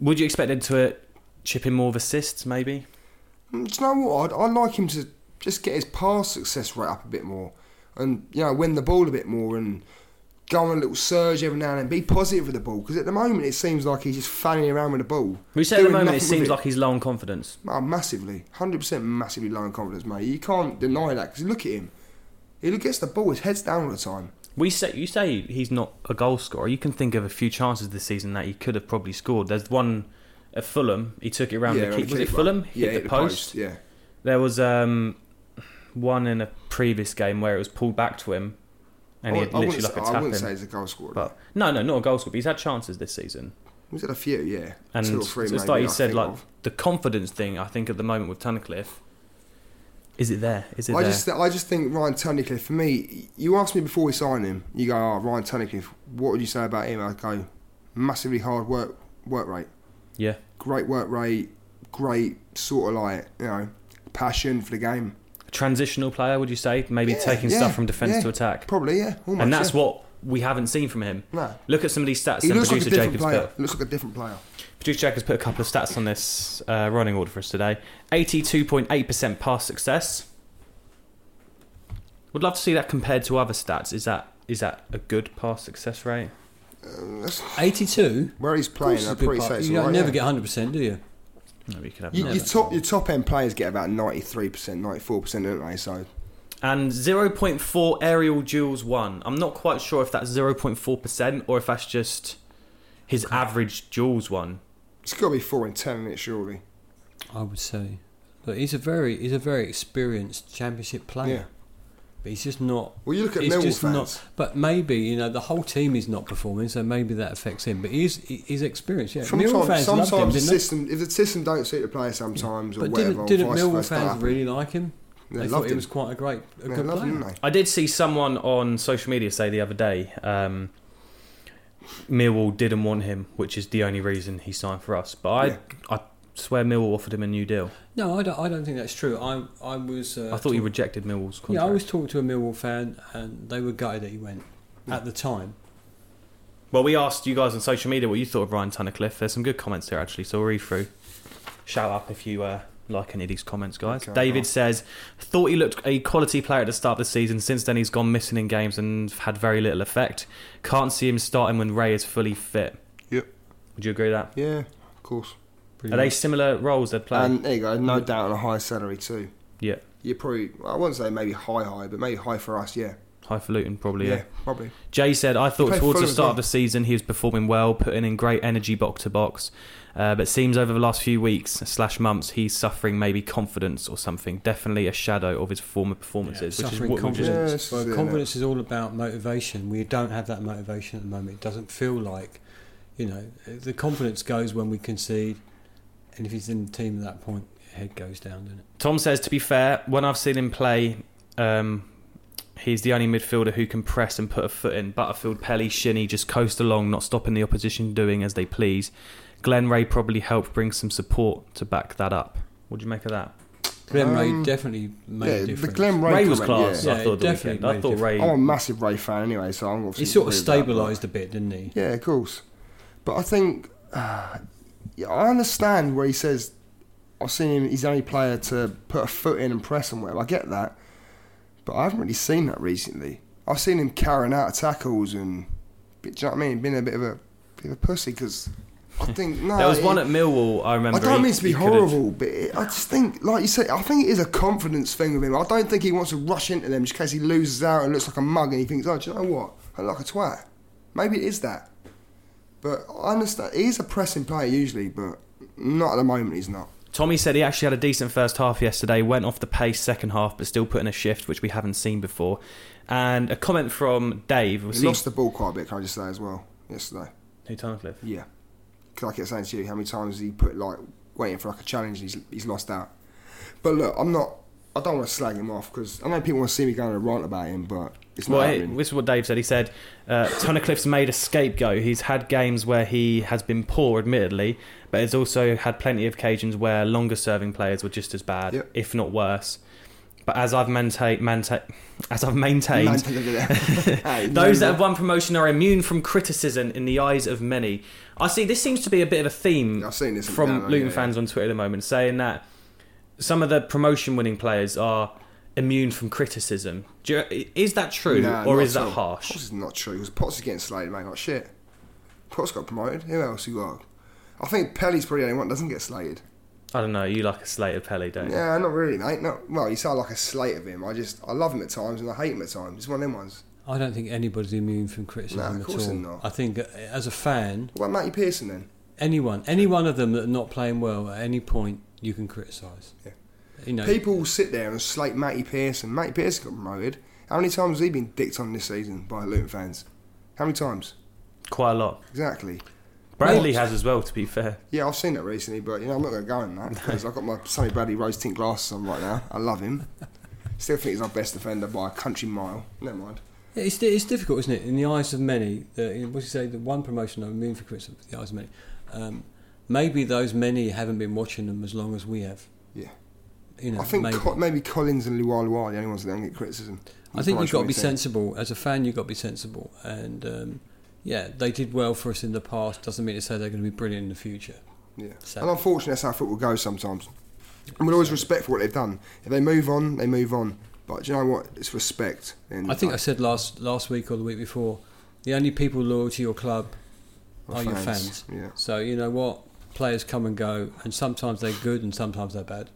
Would you expect him to uh, chip in more of assists? Maybe. Mm, Do you know what? I'd, I'd like him to just get his pass success rate up a bit more, and you know, win the ball a bit more, and go on a little surge every now and then. Be positive with the ball because at the moment it seems like he's just fanning around with the ball. We say at the moment it seems like he's low on confidence. Oh, massively, hundred percent, massively low in confidence, mate. You can't deny that because look at him. He gets the ball, his head's down all the time. We say you say he's not a goal scorer. You can think of a few chances this season that he could have probably scored. There's one at Fulham. He took it around yeah, the on keep. Was it keeper. Fulham? Yeah, Hit the post. Yeah, There was um, one in a previous game where it was pulled back to him, and I, he had I literally wouldn't, like say, a I tap wouldn't in. say he's a goal scorer. But no, no, not a goal scorer. But he's had chances this season, He's had a few? Yeah, and two or three. it's maybe, like I you said, like of. the confidence thing. I think at the moment with Tunnicliffe, is it there? Is it I there? just, I just think Ryan Tunnicliffe. For me, you asked me before we signed him. You go, oh, Ryan Tunnicliffe. What would you say about him? I go, massively hard work, work rate, yeah, great work rate, great sort of like you know, passion for the game. A transitional player. Would you say maybe Yeah, taking yeah, stuff from defence yeah. to attack? Probably, yeah. Almost, and that's yeah. what we haven't seen from him. No. Look at some of these stats. He that looks like a producer different Jacobs player. put. He looks like a different player. Producer Jacobs put a couple of stats on this uh, running order for us today. Eighty-two point eight percent pass success. Would love to see that compared to other stats. Is that is that a good pass success rate? Eighty-two. Where he's playing, I'm a good pretty part. safe. You don't never get hundred percent, do you? Maybe you could have You, your top your top end players get about ninety three percent, ninety four percent, don't they? So And 0.4 aerial duels won. I'm not quite sure if that's 0.4% or if that's just his average duels won. it's got to be four in ten in it, surely. I would say. But he's a very he's a very experienced championship player. Yeah. But he's just not. Well, you look at he's Millwall just fans. not. But maybe you know the whole team is not performing, so maybe that affects him. But he's he's experienced. Yeah, Millwall Sometimes, fans loved sometimes him, the didn't they? system, if the system don't suit the player, sometimes or But whatever, didn't, didn't or vice Millwall versa, fans happen. really like him? They they loved thought he was quite a great, a Yeah, good player. him. I did see someone on social media say the other day um, Millwall didn't want him, which is the only reason he signed for us. But I, Yeah. I swear Millwall offered him a new deal. No, I don't. I don't think that's true. I I was. Uh, I thought he talk- rejected Millwall's contract. Yeah, I was talking to a Millwall fan, and they were gutted that he went at the time. Well, we asked you guys on social media what you thought of Ryan Tunnicliffe. There's some good comments there actually, so we'll read through. Shout up if you uh, like any of these comments, guys. Okay, David well. says, Thought he looked a quality player at the start of the season. Since then, he's gone missing in games and had very little effect. Can't see him starting when Rea is fully fit. Yep. Would you agree with that? Yeah, of course. Pretty Are they similar roles they're playing? And there you go, no doubt on a high salary too. yeah. You're probably, I wouldn't say maybe high, high, but maybe high for us, yeah. Highfalutin, probably. Yeah, Yeah. probably. Jay said, I thought towards Fulham the start well. of the season he was performing well, putting in great energy box to box. Uh, but seems over the last few weeks slash months he's suffering maybe confidence or something. Definitely a shadow of his former performances. which is suffering what- is- confidence. Yeah, well, confidence is all about motivation. We don't have that motivation at the moment. It doesn't feel like, you know, the confidence goes when we concede, and if he's in the team at that point, head goes down, doesn't it? Tom says, to be fair, when I've seen him play, um, he's the only midfielder who can press and put a foot in. Butterfield, Pelly, Shinnie just coast along, not stopping the opposition doing as they please. Glen Rea probably helped bring some support to back that up. What do you make of that? Glen Rea Um, definitely made yeah, a the difference. Glen Rea, Rea was class. yeah. I yeah, thought definitely. I thought Rea. I'm a massive Rea fan anyway, so I'm obviously he sort of agree that, but- stabilised a bit, didn't he? Yeah, of course. But I think uh, yeah, I understand where he says I've seen him. He's the only player to put a foot in and press and whatever. I get that, but I haven't really seen that recently. I've seen him carrying out tackles and, do you know what I mean? Being a bit of a bit of a pussy because I think no. There was it- one at Millwall, I remember. I don't he- mean to be horrible, but it, I just think, like you said, I think it is a confidence thing with him. I don't think he wants to rush into them just in case he loses out and looks like a mug and he thinks, oh, do you know what? I look like a twat. Maybe it is that. But I understand. He's a pressing player usually, but Not at the moment. He's not. Tommy said he actually had a decent first half yesterday, went off the pace second half, but still put in a shift, which we haven't seen before. And a comment from Dave was He lost the ball quite a bit. Can I just say as well? Yesterday. Who, Tunnicliffe? Yeah. Because I kept saying to you, how many times has he put like waiting for like a challenge? And he's he's lost out. But look, I'm not. I don't want to slag him off because I know people want to see me going on a rant about him, but it's not Well, this is what Dave said. He said uh, Tunnicliffe's made a scapegoat. He's had games where he has been poor, admittedly, but he's also had plenty of occasions where longer serving players were just as bad, Yep. if not worse. But as I've maintained, maintain, as I've maintained, those that have won promotion are immune from criticism in the eyes of many. I see. This seems to be a bit of a theme I've seen this from Luton yeah, fans on Twitter at the moment, saying that some of the promotion-winning players are immune from criticism. Do you, is that true, Nah, or is at that all. harsh? Potts is not true because Potts is getting slated, mate. Like shit. Potts got promoted. Who else you got? I think Pelly's probably the only one that doesn't get slated. I don't know. You like a slated Pelly, don't you? Yeah, not really, mate. Not well. You sound like a slate of him. I just I love him at times and I hate him at times. It's one of them ones. I don't think anybody's immune from criticism Nah, of at course all. not. I think uh, as a fan, What about Matty Pearson then? anyone, any one of them that are not playing well at any point, you can criticise. Yeah. You know, People will sit there and slate Matty Pearson. Matty Pearson got promoted. How many times has he been dicked on this season by Luton fans? How many times? Quite a lot. Exactly. Bradley What? has as well. To be fair, Yeah, I've seen that recently, but you know I'm not going to go in that because I've got my Sonny Bradley rose tint glasses on right now. I love him. Still think he's our best defender by a country mile. Never mind. Yeah, it's, it's difficult, isn't it? In the eyes of many, the, what do you say, the one promotion I'm immune for criticism, the eyes of many. Um, maybe those many haven't been watching them as long as we have. Yeah. You know, I think maybe. Co- maybe Collins and Luar are the only ones that don't get criticism. I think you've got to be sensible as a fan. You've got to be sensible, and um, yeah, they did well for us in the past. Doesn't mean to say they're going to be brilliant in the future. Yeah. So- And unfortunately, that's how football goes sometimes. And we'll always respect for what they've done. If they move on, they move on. But do you know what? It's respect. I think I said last last week or the week before, the only people loyal to your club are your fans. Yeah. So you know what, players come and go, and sometimes they're good, and sometimes they're bad,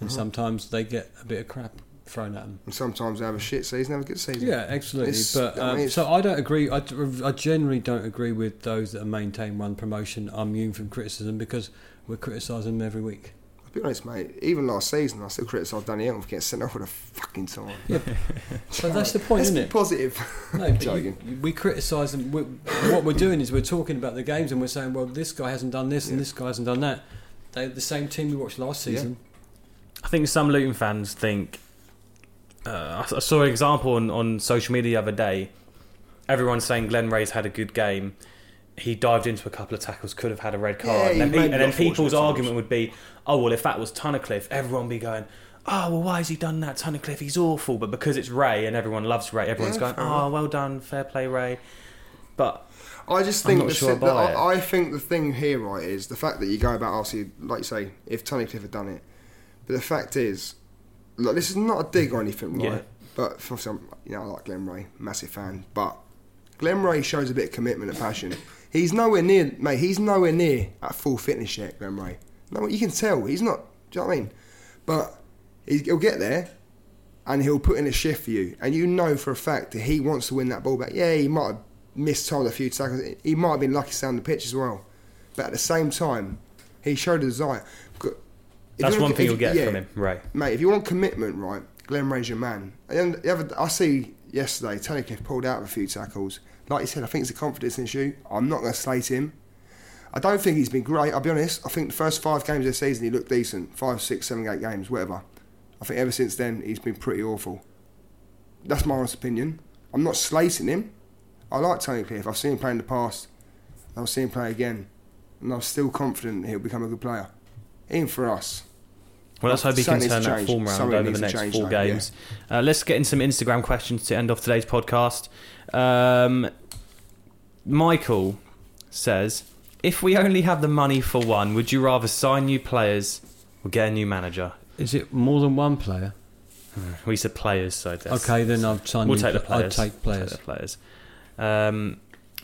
and Mhm. sometimes they get a bit of crap thrown at them. And sometimes they have a shit season, have a good season. Yeah, absolutely. It's- but I mean, um, so I don't agree. I, I generally don't agree with those that maintain one promotion. I'm immune from criticism because we're criticising them every week. I'll be honest, mate. Even last season, I still criticised Danny Elm for getting sent off with a fucking time. So that's the point, Let's isn't it? positive. No, but Joking. you, we criticise them. We, what we're doing is we're talking about the games and we're saying, well, this guy hasn't done this and this guy hasn't done that. They're the same team we watched last Yeah. season. I think some Luton fans think. Uh, I I saw an example on, on social media the other day. Everyone's saying Glen Rea's had a good game. He dived into a couple of tackles, could have had a red card. Yeah, and then, he and then people's argument would be, oh, well, if that was Tunnicliffe, everyone would be going, oh, well, why has he done that? Tunnicliffe, he's awful. But because it's Rea and everyone loves Rea, everyone's Yeah, going, oh, well done, fair play, Rea. But I just think the, sure si- the- I, I think the thing here, right, is the fact that you go about obviously, like you say, if Tunnicliffe had done it, but the fact is, look, this is not a dig or anything, right? Yeah. But for some, you know, I like Glen Rea, massive fan, but Glen Rea shows a bit of commitment and passion. He's nowhere near, mate. He's nowhere near at full fitness yet, Glen Rea. No, you can tell he's not. Do you know what I mean? But he'll get there, and he'll put in a shift for you, and you know for a fact that he wants to win that ball back. Yeah, he might have missed time a few tackles. He might have been lucky to down the pitch as well, but at the same time, he showed a desire. If that's one thing if- you'll get yeah, from him, Rea. mate. If you want commitment, right, Glen Rea's your man. And the other, I see yesterday, Tunnicliffe pulled out of a few tackles. Like you said, I think it's a confidence issue. I'm not going to slate him. I don't think he's been great. I'll be honest. I think the first five games of the season he looked decent. Five, six, seven, eight games, whatever. I think ever since then he's been pretty awful. That's my honest opinion. I'm not slating him. I like Tunnicliffe. I've seen him play in the past. I'll see him play again, and I'm still confident he'll become a good player. Even for us. Well, let's hope he can turn that form around Something over the next change, four though, yeah. games. Uh, let's get in some Instagram questions to end off today's podcast. Um, Michael says, "If we only have the money for one, would you rather sign new players or get a new manager?" Is it more than one player? We said players, so that's, Okay, then I'd sign. we'll take the pla- I'd players. take We'll players. take the players. Um,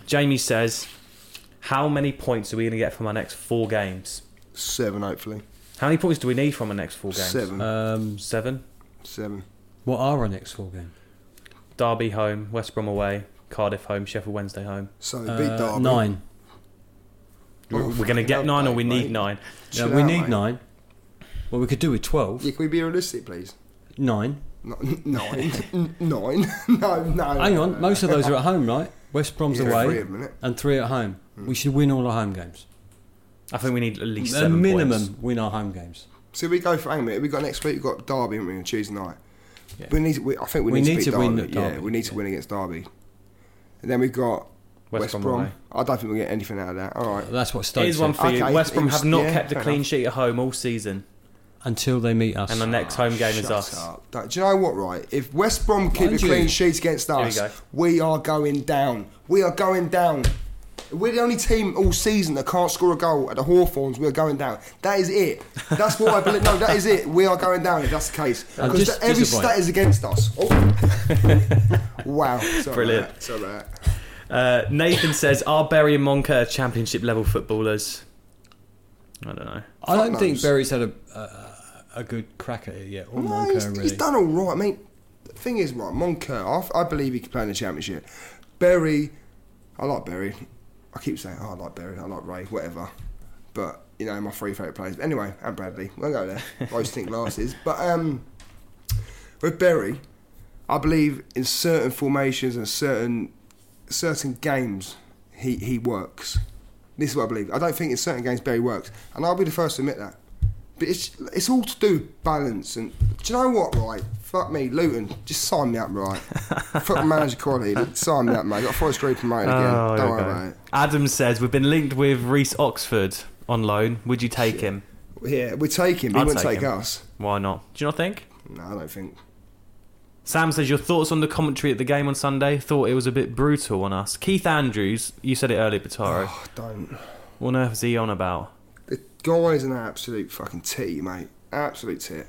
Jamie says, "How many points are we going to get from our next four games? Seven, hopefully. How many points do we need from our next four games? Seven. Um, Seven. Seven. what are our next four games? Derby home, West Brom away, Cardiff home, Sheffield Wednesday home. So beat Uh, Derby. nine. We're, we're going to get fucking nine, or we mate. need nine. Yeah, Chill we out, need mate. nine. Well, we could do with twelve. Yeah, can we be realistic, please? Nine. No, nine, nine. no, no. Hang on, most of those are at home, right? West Brom's Yeah, away three of them, innit? and three at home. We should win all our home games. I think we need at least a seven minimum, points. win our home games. So we go for hang on a minute. We got next week. We have got Derby, haven't we, on Tuesday night. Yeah. We need. We, I think we, We need, need to, to beat win Derby. at Yeah, Derby, we need to yeah. win against Derby. And then we've got West West, Brom Brom. away. I don't think we'll get anything out of that. All right. That's what Stoke Here's one said. for you. Okay, West Brom it have not yeah, kept a fair clean enough. sheet at home all season, until they meet us. and the next home game is Shut us. up. Don't- Do you know what? Right. If West Brom keep Mind a clean sheet against we us, go. we are going down. We are going down. We're the only team all season that can't score a goal at the Hawthorns. We're going down. That is it. That's what I believe. No, that is it. We are going down if that's the case. Because every stat is against us. Oh. wow. Sorry Brilliant. About. Sorry about that. Uh, Nathan says, "Are Berry and Moncur championship level footballers?" I don't know. I don't Fuck think knows. Berry's had a, a, a good crack at it yet, or No, Moncur he's, really. he's done all right. I mean, the thing is, right, Moncur, I, I believe he can play in the championship. Berry, I like Berry. I keep saying, oh, I like Berry, I like Rea, whatever. But you know, my three favourite players. But anyway, and Bradley, we'll go there. Rose think glasses. But um, with Berry, I believe in certain formations and certain certain games he he works. This is what I believe. I don't think in certain games Berry works, and I'll be the first to admit that. But it's it's all to do balance. And do you know what? Right? Fuck me, Luton. Just sign me up, right? Fuck manager quality. Sign me up, mate. Got a Forest Group promoted again. Oh, Don't there worry go. about it. Adam says we've been linked with Reece Oxford on loan. Would you take him? Yeah, we take him. But he I'd wouldn't take take us. Why not? Do you not think? No, I don't think. Sam says your thoughts on the commentary at the game on Sunday. Thought it was a bit brutal on us. Keith Andrews, you said it earlier, Bataro. Oh, don't. What on earth is he on about? The guy's an absolute fucking tit, mate. Absolute tit.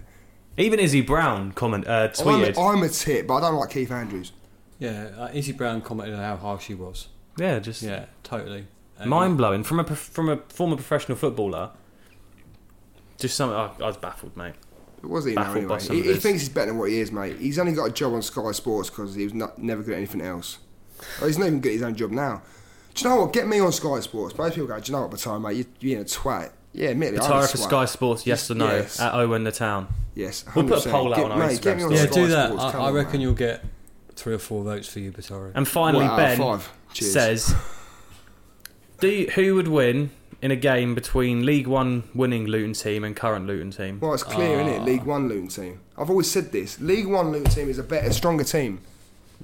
Even Izzy Brown comment uh, I'm tweeted. a, I'm a tit, but I don't like Keith Andrews. Yeah, uh, Izzy Brown commented on how harsh he was. yeah, just Yeah, totally. And- mind blowing from a prof- from a former professional footballer. Just something I, I was baffled, mate. But was he now Baffled by anyway? some He, of he this. thinks he's better than what he is, mate. He's only got a job on Sky Sports because he was not, never good at anything else. Oh, he's not even good at his own job now. Do you know what? Get me on Sky Sports. Most people go, do you know what, Batar, mate? You, you're being a twat. Yeah, admittedly, I'm for. Sky Sports, yes or no? Yes. At Owen the Town. Yes, We'll put a 100%. poll out get, on our mate, Instagram on Yeah, Sky do that. I, I reckon mate. you'll get three or four votes for you, Batari. And finally, One Ben says, "Do you, who would win in a game between League One winning Luton team and current Luton team?" Well, it's clear, isn't it? Ah. League One Luton team. I've always said this. League One Luton team is a better, stronger team.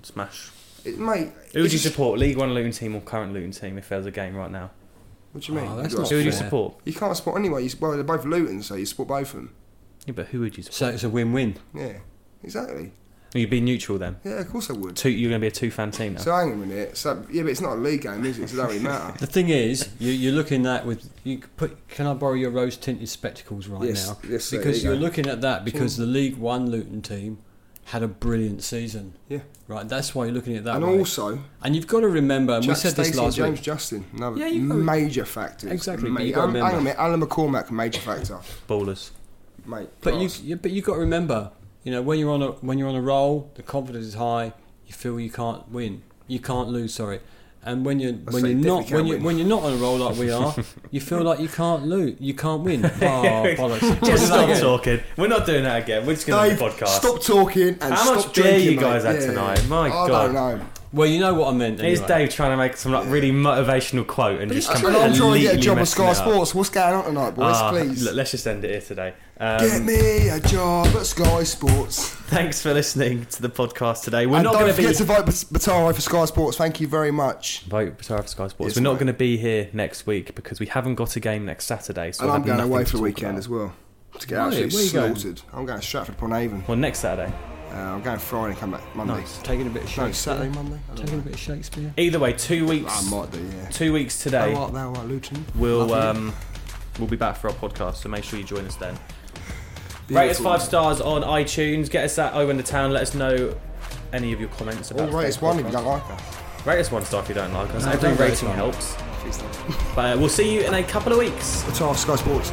Smash. It, mate, Who would you support, League One Luton team or current Luton team, if there was a game right now? What do you oh, mean? Oh, that's You not Who would you fair. support? You can't support anyway. You, well, they're both Luton, so you support both of them. Yeah, but who would you support? So it's a win-win. Yeah, exactly. You'd be neutral then. Yeah, of course I would. Two, you're going to be a two-fan team now. So hang on a minute. So yeah, but it's not a league game, is it? So it don't really matter. The thing is, you, you're looking at with you could put. Can I borrow your rose-tinted spectacles right Yes, now? yes, sir, because you you're go. looking at that because hmm. the League One Luton team had a brilliant season. Yeah. Right. That's why you're looking at that. and way. also, and you've got to remember, and we said this Stacey and last James week. Justin, another Yeah, major factor. Exactly, but Mate, you gotta um, hang remember. on a minute. Alan McCormack, major factor. Ballers. Mate, But you, class. you, but you got to remember, you know, when you're on a when you're on a roll, the confidence is high. You feel you can't win, you can't lose. Sorry, and when you're when say you're not when you win. when you're not on a roll like we are, you feel like you can't lose, you can't win. Oh, bollocks! Just stop again. talking. We're not doing that again. We're just going to Dave, do a podcast. stop talking and How stop much beer drinking, you guys mate. had Yeah, tonight? My I God. don't know. Well, you know what I meant. Here's. Dave trying to make some like really motivational quote and just come And I'm completely trying to get a job at Sky. Sports. What's going on tonight, boys? Ah, Please. look, let's just end it here today. Get Um, me a job at Sky Sports. thanks for listening to the podcast today. We're and not don't going to be forget to vote Bat- Bataro for Sky Sports. Thank you very much. vote Batara for Sky Sports. Yes, We're not going to be here next week because we haven't got a game next Saturday. So and we'll I'm going away for the weekend about. as well. To get Right, absolutely where you going? slaughtered. I'm going to Stratford upon Avon. Well, next Saturday. Uh, I'm going Friday and come back Monday. Nice. taking a bit of Shakespeare. No, Shakespeare. Saturday, Monday. I don't Taking a know. bit of Shakespeare. Either way, two weeks. I might do, yeah. Two weeks today. Thou art, thou art, Luton. We'll Love um, we'll be back for our podcast, so make sure you join us then. Rate us Beautiful. five stars on iTunes. Get us that over in the town. Let us know any of your comments about. Or rate us one if you don't like us. Rate us one star if you don't like us. No, Every don't rate us rating one. helps. Please don't. But uh, we'll see you in a couple of weeks. Bataro, Sky Sports.